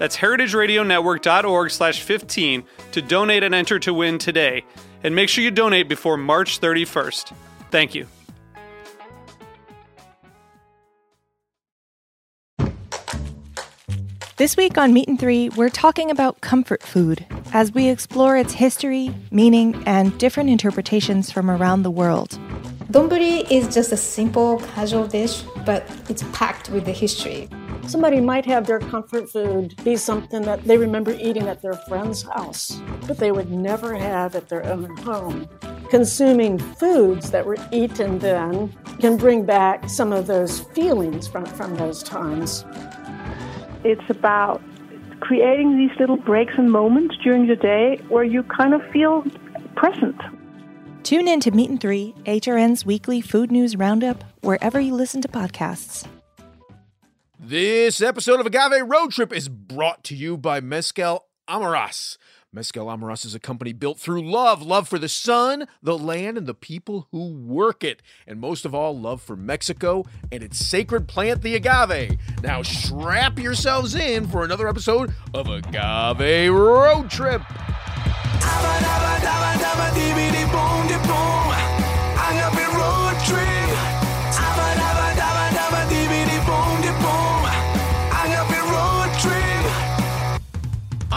That's heritageradionetwork.org slash 15 to donate and enter to win today. And make sure you donate before March 31st. Thank you. This week on Meat and Three, we're talking about comfort food as we explore its history, meaning, and different interpretations from around the world. Donburi is just a simple, casual dish, but it's packed with the history. Somebody might have their comfort food be something that they remember eating at their friend's house, but they would never have at their own home. Consuming foods that were eaten then can bring back some of those feelings from, from those times. It's about creating these little breaks and moments during the day where you kind of feel present. Tune in to Meat and Three, HRN's weekly food news roundup, wherever you listen to podcasts. This episode of Agave Road Trip is brought to you by Mezcal Amaras. Mezcal Amaras is a company built through love love for the sun, the land, and the people who work it. And most of all, love for Mexico and its sacred plant, the agave. Now, strap yourselves in for another episode of Agave Road Trip.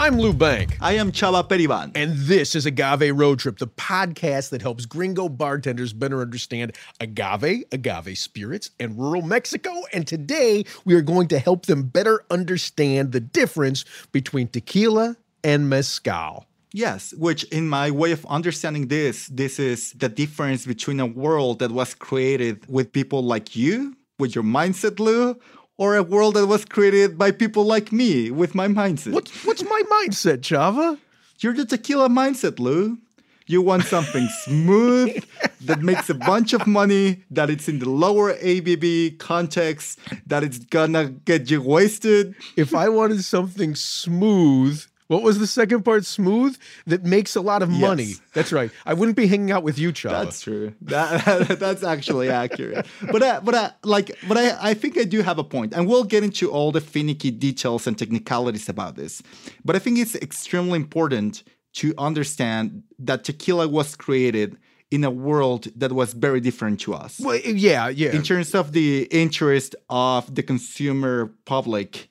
I'm Lou Bank. I am Chava Periban. And this is Agave Road Trip, the podcast that helps gringo bartenders better understand agave, agave spirits, and rural Mexico. And today we are going to help them better understand the difference between tequila and mezcal. Yes, which in my way of understanding this, this is the difference between a world that was created with people like you, with your mindset, Lou, or a world that was created by people like me with my mindset. What's, what's my mindset, Chava? You're the tequila mindset, Lou. You want something smooth that makes a bunch of money, that it's in the lower ABV context, that it's gonna get you wasted. If I wanted something smooth, what was the second part? Smooth that makes a lot of money. That's right. I wouldn't be hanging out with you, Chava. That's true. That, that's actually accurate. But uh, but uh, like but I, I think I do have a point, and we'll get into all the finicky details and technicalities about this. But I think it's extremely important to understand that tequila was created in a world that was very different to us. Well, yeah, yeah. In terms of the interest of the consumer public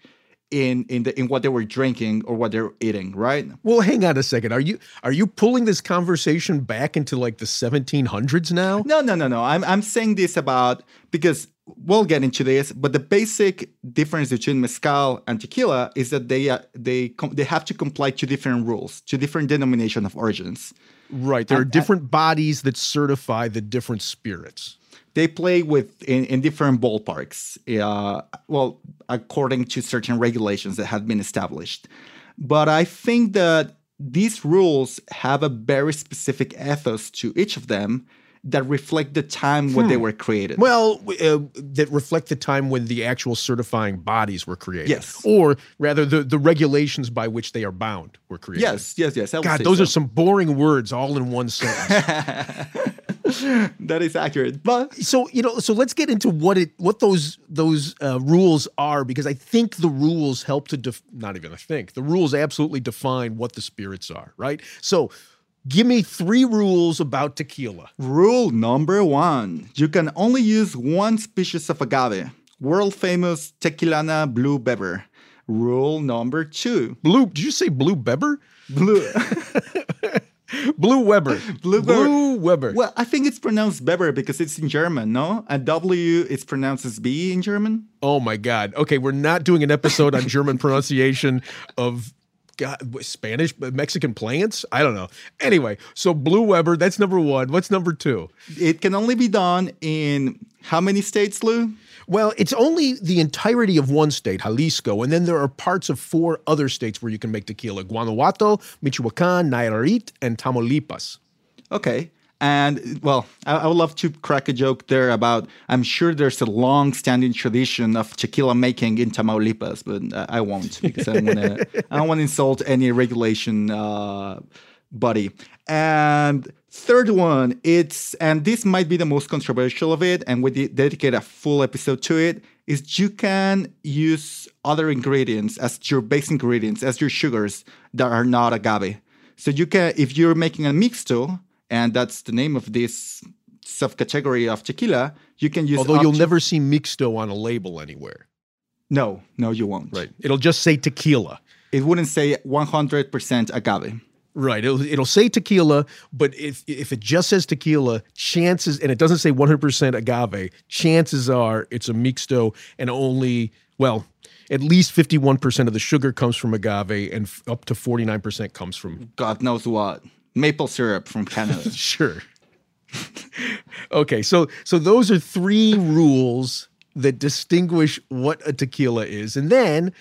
in in the in what they were drinking or what they're eating, right? Well, hang on a second. Are you are you pulling this conversation back into like the 1700s now? No, no, no, no. I'm I'm saying this about because we'll get into this, but the basic difference between mezcal and tequila is that they uh, they com- they have to comply to different rules, to different denomination of origins. Right. There are And- different bodies that certify the different spirits. They play with in, in different ballparks. Uh, well, according to certain regulations that have been established. But I think that these rules have a very specific ethos to each of them that reflect the time when they were created. Well, uh, that reflect the time when the actual certifying bodies were created. Yes. Or rather, the, the regulations by which they are bound were created. yes, yes, yes. God, those so. are some boring words all in one sentence. that is accurate. But so you know, so let's get into what it what those those uh, rules are because I think the rules help to def- not even I think the rules absolutely define what the spirits are. Right. So, give me three rules about tequila. rule number one you can only use one species of agave, world famous Tequilana Blue Beber. Rule number two Blue? Did you say blue beber? blue. Blue Weber. Blue Weber. Blue Weber. Well, I think it's pronounced Weber because it's in German, no? And W is pronounced as B in German. Oh my God. Okay, we're not doing an episode on German pronunciation of God, Spanish, Mexican plants. I don't know. Anyway, so Blue Weber, that's number one. What's number two? It can only be done in how many states, Lou? Well, it's only the entirety of one state, Jalisco, and then there are parts of four other states where you can make tequila Guanajuato, Michoacan, Nayarit, and Tamaulipas. Okay. And well, I, I would love to crack a joke there about I'm sure there's a long standing tradition of tequila making in Tamaulipas, but I, I won't because I I don't want to insult any regulation uh, body. And third one, it's and this might be the most controversial of it, and we de- dedicate a full episode to it. Is you can use other ingredients as your base ingredients, as your sugars that are not agave. So you can, if you're making a mixto, and that's the name of this subcategory of tequila, you can use. Although you'll never see mixto on a label anywhere. No, no, you won't. Right. It'll just say tequila. It wouldn't say 100% agave. Right. It'll, it'll say tequila, but if if it just says tequila, chances and it doesn't say 100% agave, chances are it's a mixto and only well, at least 51% of the sugar comes from agave and f- up to 49% comes from God knows what. Maple syrup from Canada. sure. okay, so so those are three rules that distinguish what a tequila is. And then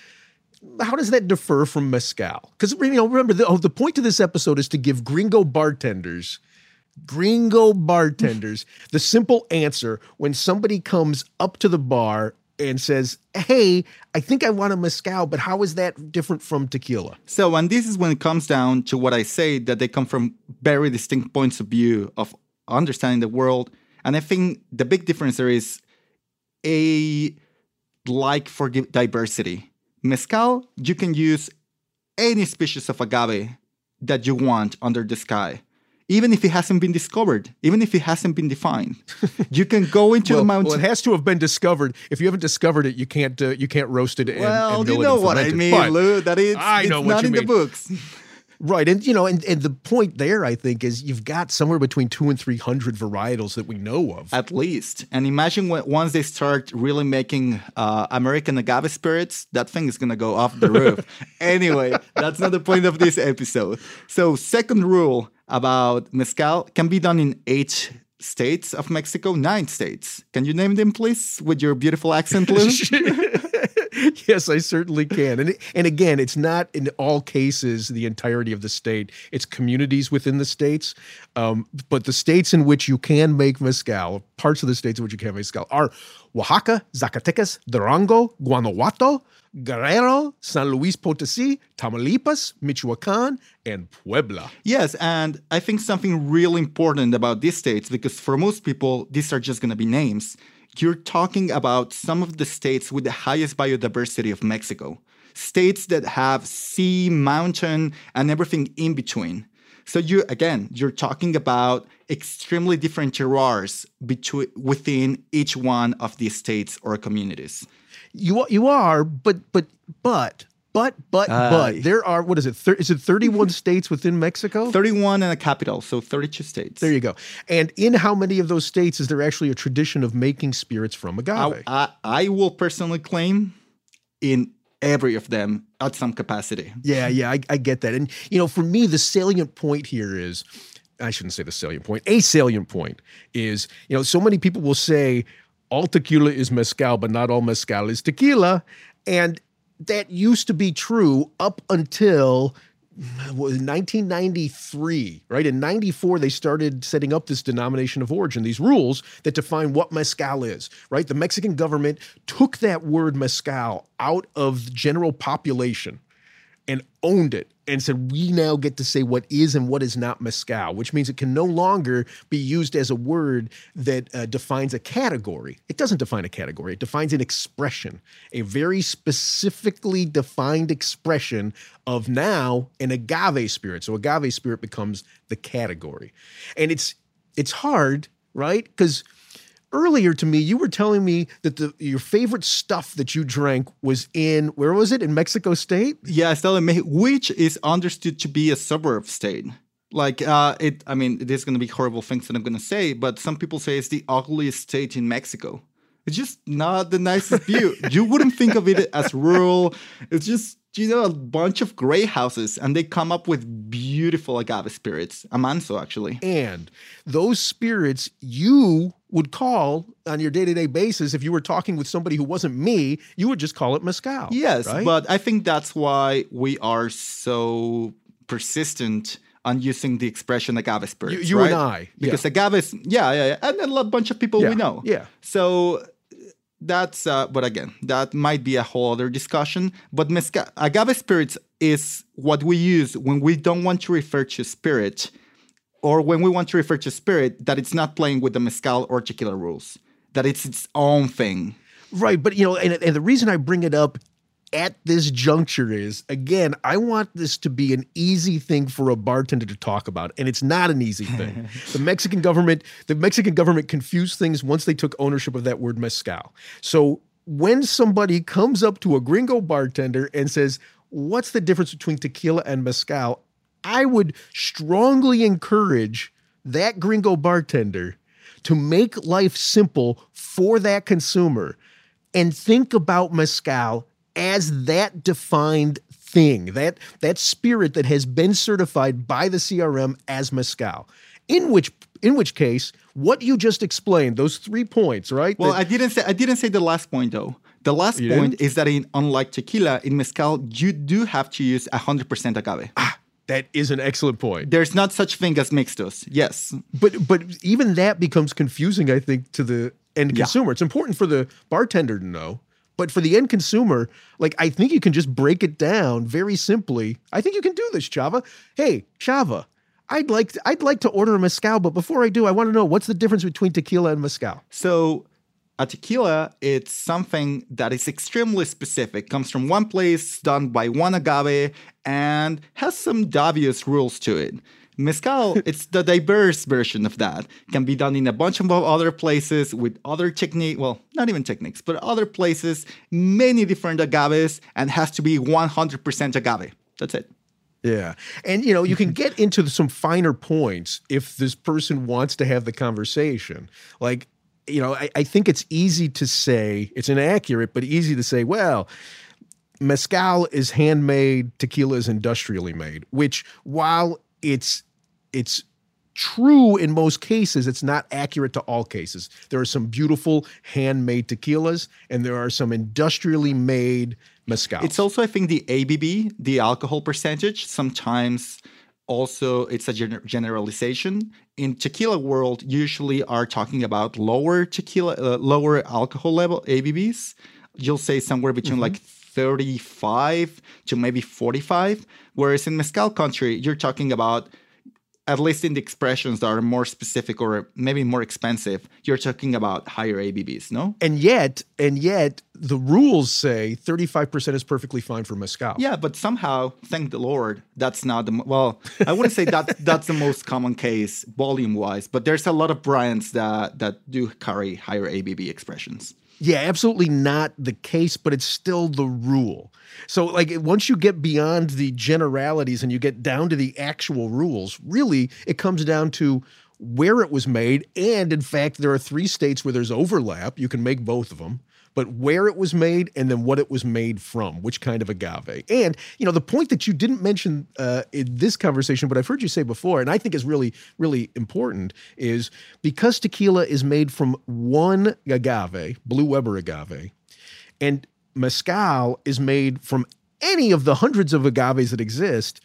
how does that differ from mezcal? Because you know, remember the, oh, the point of this episode is to give gringo bartenders, gringo bartenders, the simple answer when somebody comes up to the bar and says, "Hey, I think I want a mezcal, but how is that different from tequila?" So, and this is when it comes down to what I say that they come from very distinct points of view of understanding the world. And I think the big difference there is a like for diversity. Mezcal, you can use any species of agave that you want under the sky. Even if it hasn't been discovered, even if it hasn't been defined, you can go into well, the mountain. well, it has to have been discovered. If you haven't discovered it, you can't uh, you can't roast it. And, Well, and you know what I mean, Lou. That it's, I know it's what not you in mean. the books. Right, and you know, and, and the point there, I think, is you've got somewhere between two and three hundred varietals that we know of. At least. And imagine when, once they start really making uh, American agave spirits, that thing is going to go off the roof. anyway, that's not the point of this episode. So, second rule about mezcal can be done in eight states of Mexico, nine states. Can you name them, please, with your beautiful accent, Lou? yes, I certainly can. And and again, it's not in all cases the entirety of the state. It's communities within the states. Um, but the states in which you can make mezcal, parts of the states in which you can make mezcal, are Oaxaca, Zacatecas, Durango, Guanajuato, Guerrero, San Luis Potosí, Tamaulipas, Michoacan, and Puebla. Yes, and I think something really important about these states, because for most people, these are just going to be names. You're talking about some of the states with the highest biodiversity of Mexico, states that have sea, mountain, and everything in between. So you again, you're talking about extremely different terroirs between within each one of these states or communities. You you are, but but but but but Aye. but there are what is it? Thir- is it thirty one states within Mexico? 31 and a capital, so 32 states. There you go. And in how many of those states is there actually a tradition of making spirits from agave? I, I, I will personally claim in every of them at some capacity. yeah, yeah, I, I get that. And you know, for me, the salient point here is. I shouldn't say the salient point. A salient point is, you know, so many people will say all tequila is mezcal, but not all mezcal is tequila. And that used to be true up until what was it, 1993, right? In 94, they started setting up this denomination of origin, these rules that define what mezcal is, right? The Mexican government took that word mezcal out of general population and owned it and said, we now get to say what is and what is not mezcal, which means it can no longer be used as a word that uh, defines a category. It doesn't define a category, it defines an expression, a very specifically defined expression of now an agave spirit. So agave spirit becomes the category. And it's it's hard, right? Because earlier to me, you were telling me that the your favorite stuff that you drank was in where was it in Mexico State? Yeah, Estado de Mexico, which is understood to be a suburb state. Like uh, it, I mean, there's going to be horrible things that I'm going to say, but some people say it's the ugliest state in Mexico. It's just not the nicest view. you wouldn't think of it as rural. It's just you know a bunch of gray houses, and they come up with beautiful agave spirits. Amanso, actually. And those spirits you would call on your day-to-day basis if you were talking with somebody who wasn't me, you would just call it mezcal. Yes, right? but I think that's why we are so persistent on using the expression agave spirits. You- you right? and I, Because yeah. agave is, yeah, yeah, yeah, and a bunch of people Yeah, we know. yeah. So that's, uh, but again, that might be a whole other discussion. But mezcal, agave spirits is what we use when we don't want to refer to spirit or when we want to refer to spirit that it's not playing with the mezcal or tequila rules, that it's its own thing. Right, but you know, and, and the reason I bring it up at this juncture is again, I want this to be an easy thing for a bartender to talk about, and it's not an easy thing. the Mexican government, the Mexican government confused things once they took ownership of that word mezcal. So when somebody comes up to a gringo bartender and says, "What's the difference between tequila and mezcal?" I would strongly encourage that gringo bartender to make life simple for that consumer and think about mezcal as that defined thing, that that spirit that has been certified by the CRM as mezcal. In which in which case, what you just explained, those three points, right? Well, that- I didn't say I didn't say the last point though. The last point didn't? is that in unlike tequila, in mezcal, you do have to use 100% agave. Ah, that is an excellent point. There's not such thing as mixtos. Yes. But but even that becomes confusing, I think, to the end Yeah. consumer. It's important for the bartender to know, but for the end consumer, like I think you can just break it down very simply. I think you can do this, Chava. Hey, Chava, I'd like I'd like to order a mezcal, but before I do, I want to know what's the difference between tequila and mezcal. So a tequila, it's something that is extremely specific, comes from one place, done by one agave, and has some obvious rules to it. Mezcal, it's the diverse version of that. Can be done in a bunch of other places with other technique, well, not even techniques, but other places, many different agaves, and has to be 100% agave. That's it. Yeah. And you know, you can get into some finer points if this person wants to have the conversation. Like, you know, I, I think it's easy to say, it's inaccurate, but easy to say, well, mezcal is handmade, tequila is industrially made, which while it's it's true in most cases, it's not accurate to all cases. There are some beautiful handmade tequilas and there are some industrially made mezcal. It's also, I think, the ABV, the alcohol percentage. Sometimes also it's a gener- generalization. In tequila world, usually are talking about lower tequila, uh, lower alcohol level ABVs. You'll say somewhere between like 35 to maybe 45. Whereas in mezcal country, you're talking about at least in the expressions that are more specific or maybe more expensive, you're talking about higher ABVs, no? And yet, and yet, the rules say 35% is perfectly fine for mezcal. Yeah, but somehow, thank the Lord, that's not the well. I wouldn't say that that's the most common case volume wise, but there's a lot of brands that that do carry higher ABV expressions. Yeah, absolutely not the case, but it's still the rule. So, like, once you get beyond the generalities and you get down to the actual rules, really, it comes down to where it was made. And in fact, there are three states where there's overlap. You can make both of them, but where it was made and then what it was made from, which kind of agave. And, you know, the point that you didn't mention uh, in this conversation, but I've heard you say before, and I think is really, really important, is because tequila is made from one agave, Blue Weber agave, and mezcal is made from any of the hundreds of agaves that exist,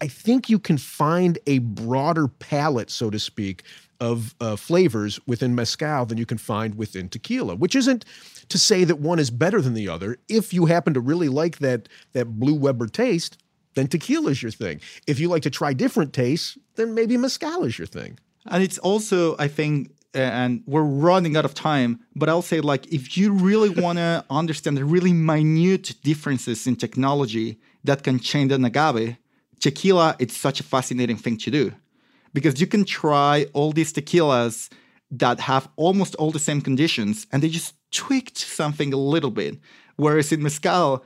I think you can find a broader palette, so to speak, of uh, flavors within mezcal than you can find within tequila, which isn't to say that one is better than the other. If you happen to really like that that Blue Weber taste, then tequila is your thing. If you like to try different tastes, then maybe mezcal is your thing. And it's also, I think, and we're running out of time, but I'll say, like, if you really want to understand the really minute differences in technology that can change an agave, tequila, it's such a fascinating thing to do because you can try all these tequilas that have almost all the same conditions and they just tweaked something a little bit. Whereas in mezcal,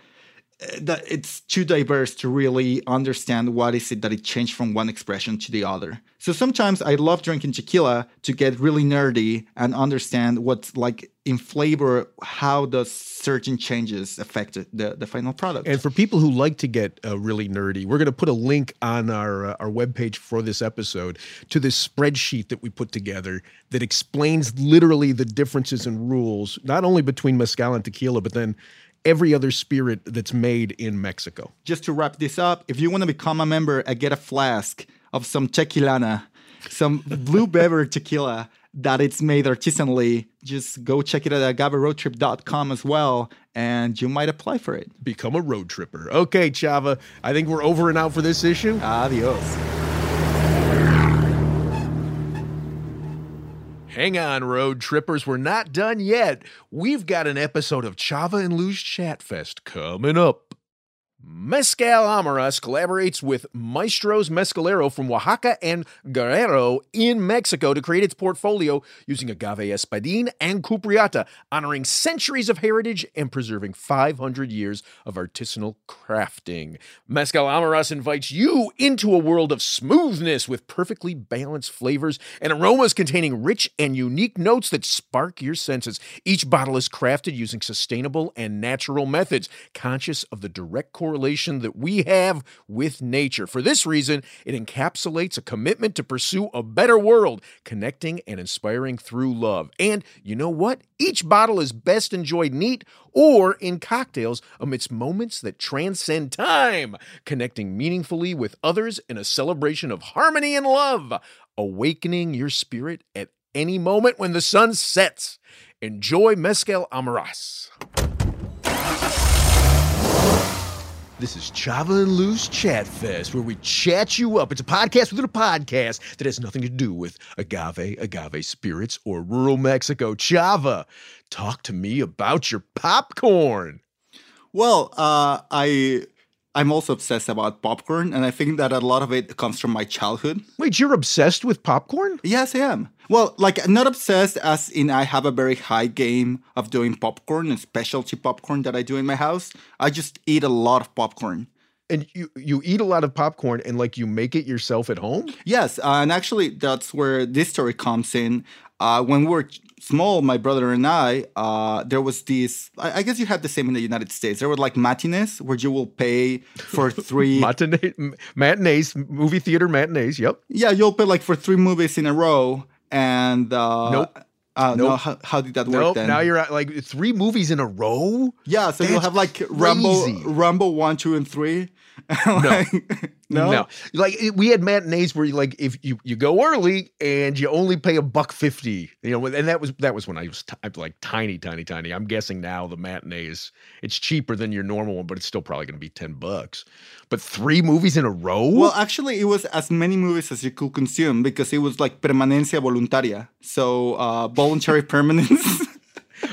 that it's too diverse to really understand what is it that it changed from one expression to the other. So sometimes I love drinking tequila to get really nerdy and understand what's like in flavor, how does certain changes affect the, the final product. And for people who like to get uh, really nerdy, we're going to put a link on our uh, our webpage for this episode to this spreadsheet that we put together that explains literally the differences and rules, not only between mezcal and tequila, but then every other spirit that's made in Mexico. Just to wrap this up, if you want to become a member and get a flask of some tequilana, some blue beverage tequila that it's made artisanally, just go check it out at agaveroadtrip.com as well, and you might apply for it. Become a road tripper. Okay, Chava, I think we're over and out for this issue. Adios. Hang on, road trippers. We're not done yet. We've got an episode of Chava and Lou's Chat Fest coming up. Mezcal Amaras collaborates with Maestros Mezcalero from Oaxaca and Guerrero in Mexico to create its portfolio using agave espadin and cupreata, honoring centuries of heritage and preserving 500 years of artisanal crafting. Mezcal Amaras invites you into a world of smoothness with perfectly balanced flavors and aromas containing rich and unique notes that spark your senses. Each bottle is crafted using sustainable and natural methods, conscious of the direct that we have with nature. For this reason, it encapsulates a commitment to pursue a better world, connecting and inspiring through love. And you know what? Each bottle is best enjoyed neat or in cocktails amidst moments that transcend time, connecting meaningfully with others in a celebration of harmony and love, awakening your spirit at any moment when the sun sets. Enjoy Mezcal Amaras. This is Chava and Lou's Chat Fest, where we chat you up. It's a podcast within a podcast that has nothing to do with agave, agave spirits, or rural Mexico. Chava, talk to me about your popcorn. Well, uh, I I'm also obsessed about popcorn, and I think that a lot of it comes from my childhood. Wait, you're obsessed with popcorn? Yes, I am. Well, like not obsessed as in I have a very high game of doing popcorn and specialty popcorn that I do in my house. I just eat a lot of popcorn. And you you eat a lot of popcorn and like you make it yourself at home? Yes, uh, and actually that's where this story comes in. Uh, when we were small, my brother and I, uh, there was this. I, I, guess you had the same in the United States. There were like matinees where you will pay for three Matinee, matinees, movie theater matinees. Yep. Yeah, you'll pay like for three movies in a row, and uh, nope. Uh, nope. No, how, how, did that work nope. then? Now you're at like three movies in a row. Yeah, so That's you'll have like Rambo, Rambo one, two, and three. like, no. no, Like we had matinees where you like if you you go early and you only pay a buck fifty, you know, and that was that was when I was t- like tiny, tiny, tiny. I'm guessing now the matinees it's cheaper than your normal one, but it's still probably going to be ten bucks. But three movies in a row? Well, actually, it was as many movies as you could consume because it was like permanencia voluntaria, so uh, voluntary permanence.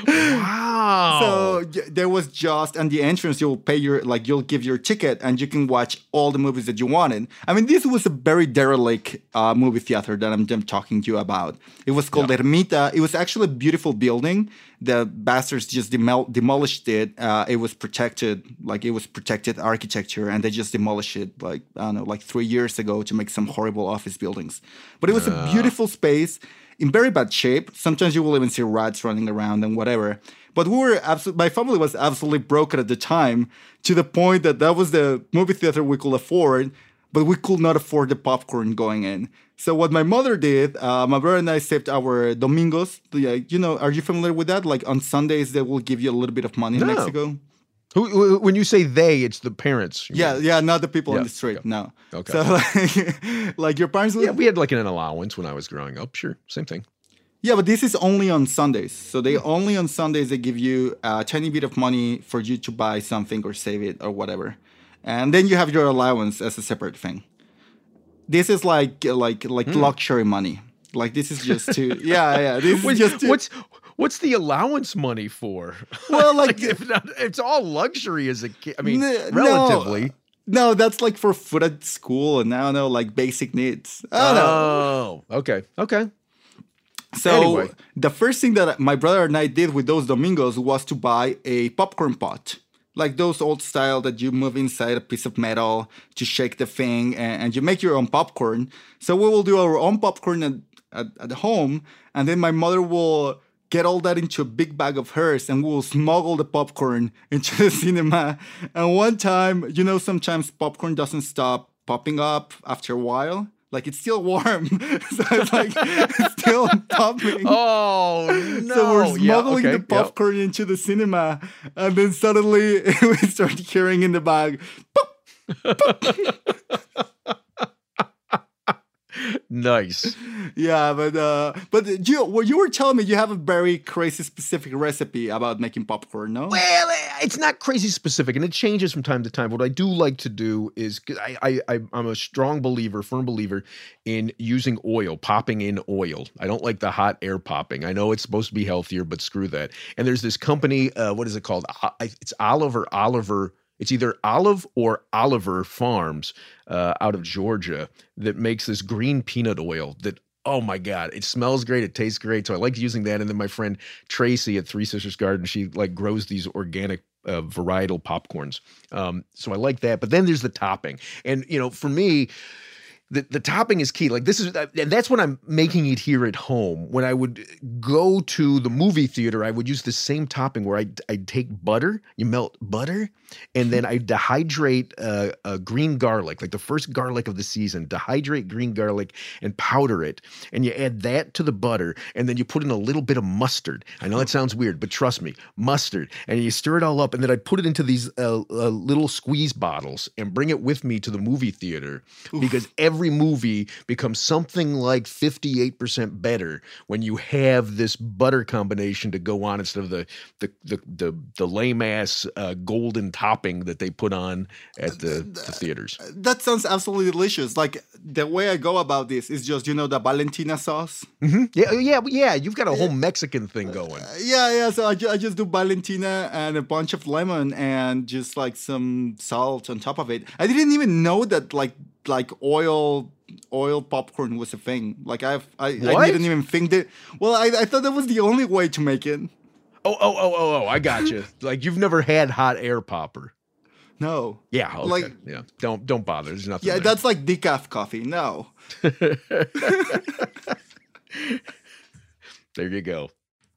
Wow. So there was just and the entrance you'll pay your like you'll give your ticket and you can watch all the movies that you wanted. I mean, this was a very derelict uh, movie theater that I'm, I'm, talking to you about. It was called yeah. Ermita. It was actually a beautiful building. The bastards just demol- demolished it. Uh, it was protected, like it was protected architecture, and they just demolished it like I don't know, like three years ago to make some horrible office buildings. But it was a beautiful space in very bad shape. Sometimes you will even see rats running around and whatever. But we were absolutely, my family was absolutely broken at the time to the point that that was the movie theater we could afford, but we could not afford the popcorn going in. So what my mother did, uh, my brother and I saved our domingos. You know, are you familiar with that? Like on Sundays, they will give you a little bit of money no. in Mexico. Who, when you say they, it's the parents. Yeah, mean. yeah, not the people yeah, on the street. Okay. No. Okay. So like, like your parents. Yeah, we had like an allowance when I was growing up. Sure, same thing. Yeah, but this is only on Sundays. So they only on Sundays they give you a tiny bit of money for you to buy something or save it or whatever, and then you have your allowance as a separate thing. This is like like like hmm. luxury money. Like this is just to yeah yeah. This is just to, what's what's the allowance money for? Well, like, like if not, it's all luxury as a kid. I mean, n- relatively. No, that's like for food at school and I don't know, like basic needs. Oh, know. okay, okay. So anyway. the first thing that my brother and I did with those domingos was to buy a popcorn pot, like those old style that you move inside a piece of metal to shake the thing and, and you make your own popcorn. So we will do our own popcorn at, at, at home, and then my mother will get all that into a big bag of hers and we will smuggle the popcorn into the cinema. And one time, you know, sometimes popcorn doesn't stop popping up after a while. Like it's still warm, so it's like it's still popping. Oh no! So we're smuggling Yeah, okay, the popcorn into the cinema, and then suddenly we start hearing in the bag, Nice. yeah. But uh, but you well, you were telling me you have a very crazy specific recipe about making popcorn, no? Well, eh, it's not crazy specific, and it changes from time to time. What I do like to do is I, I, I I'm a strong believer, firm believer in using oil, popping in oil. I don't like the hot air popping. I know it's supposed to be healthier, but screw that. And there's this company, uh, what is it called? It's Oliver Oliver. It's either Olive or Oliver Farms uh, out of Georgia that makes this green peanut oil that oh my god it smells great it tastes great. So i like using that and then my friend tracy at three sisters garden she like grows these organic uh, varietal popcorns. Um, so i like that but then there's the topping. And you know for me the, the topping is key. Like this is, and that's when I'm making it here at home. When I would go to the movie theater, I would use the same topping where I I'd take butter, you melt butter, and then I dehydrate uh, uh, green garlic, like the first garlic of the season. Dehydrate green garlic and powder it, and you add that to the butter, and then you put in a little bit of mustard. I know that sounds weird, but trust me, mustard, and you stir it all up, and then I put it into these uh, uh, little squeeze bottles and bring it with me to the movie theater because every movie becomes something like 58% better when you have this butter combination to go on instead of the the the the, the lame ass uh, golden topping that they put on at the, the theaters. That sounds absolutely delicious. Like the way I go about this is just you know the Valentina sauce. Mhm. Yeah, yeah, yeah. You've got a whole Mexican thing going. Yeah, yeah. So I, ju- I just do Valentina and a bunch of lemon and just like some salt on top of it. I didn't even know that like like oil oil popcorn was a thing. Like I've I, I didn't even think that. Well, I, I thought that was the only way to make it. Oh, oh, oh, oh, oh! I got you. like you've never had hot air popper. No. Yeah, okay. Like- yeah. Don't don't bother. There's nothing. Yeah, there. that's like decaf coffee. No. There you go.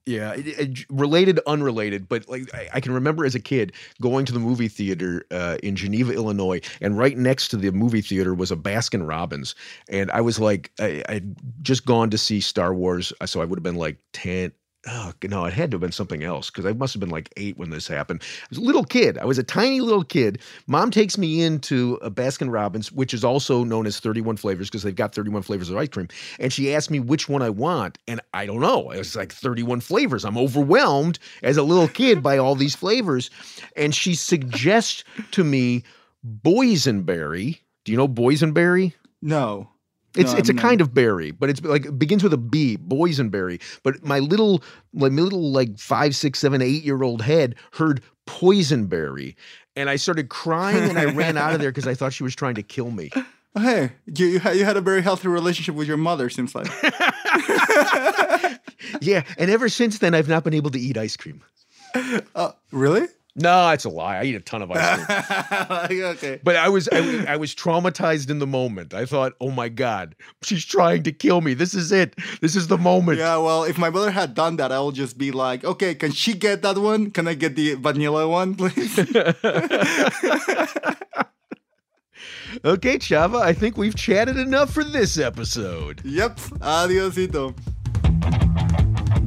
Yeah, it- it- related, unrelated, but like I, I can remember as a kid going to the movie theater uh, in Geneva, Illinois, and right next to the movie theater was a Baskin Robbins, and I was like, I, I'd just gone to see Star Wars, uh, so I would have been like ten. Oh no, it had to have been something else because I must have been like eight when this happened. I was a little kid. I was a tiny little kid. Mom takes me into a Baskin Robbins, which is also known as 31 flavors because they've got 31 flavors of ice cream. And she asked me which one I want. And I don't know. It was like 31 flavors. I'm overwhelmed as a little kid by all these flavors. And she suggests to me boysenberry. Do you know boysenberry? No. It's No, it's a not- kind of berry, but it's like it begins with a B, boysenberry. But my little my little like five, six, seven, eight year old head heard poisonberry, and I started crying and I ran out of there because I thought she was trying to kill me. Oh, hey, you you had, you had a very healthy relationship with your mother. Seems like. Yeah, and ever since then I've not been able to eat ice cream. uh, really? No, it's a lie. I eat a ton of ice cream. Like, okay. But I was, I was I was traumatized in the moment. I thought, oh my god, she's trying to kill me. This is it. This is the moment. Yeah, well, if my mother had done that, I would just be like, okay, can she get that one? Can I get the vanilla one, please? Okay, Chava, I think we've chatted enough for this episode. yep. Adiosito.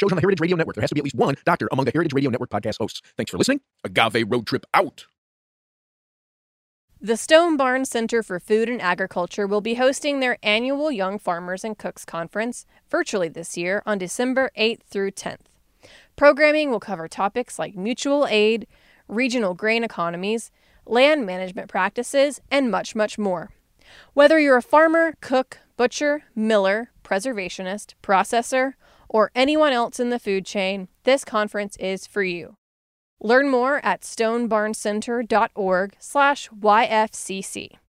shows on the Heritage Radio Network. There has to be at least one doctor among the Heritage Radio Network podcast hosts. Thanks for listening. Agave Road Trip out. The Stone Barns Center for Food and Agriculture will be hosting their annual Young Farmers and Cooks Conference virtually this year on December 8th through 10th. Programming will cover topics like mutual aid, regional grain economies, land management practices, and much, much more. Whether you're a farmer, cook, butcher, miller, preservationist, processor, or anyone else in the food chain, this conference is for you. Learn more at stonebarncenter.org slash YFCC.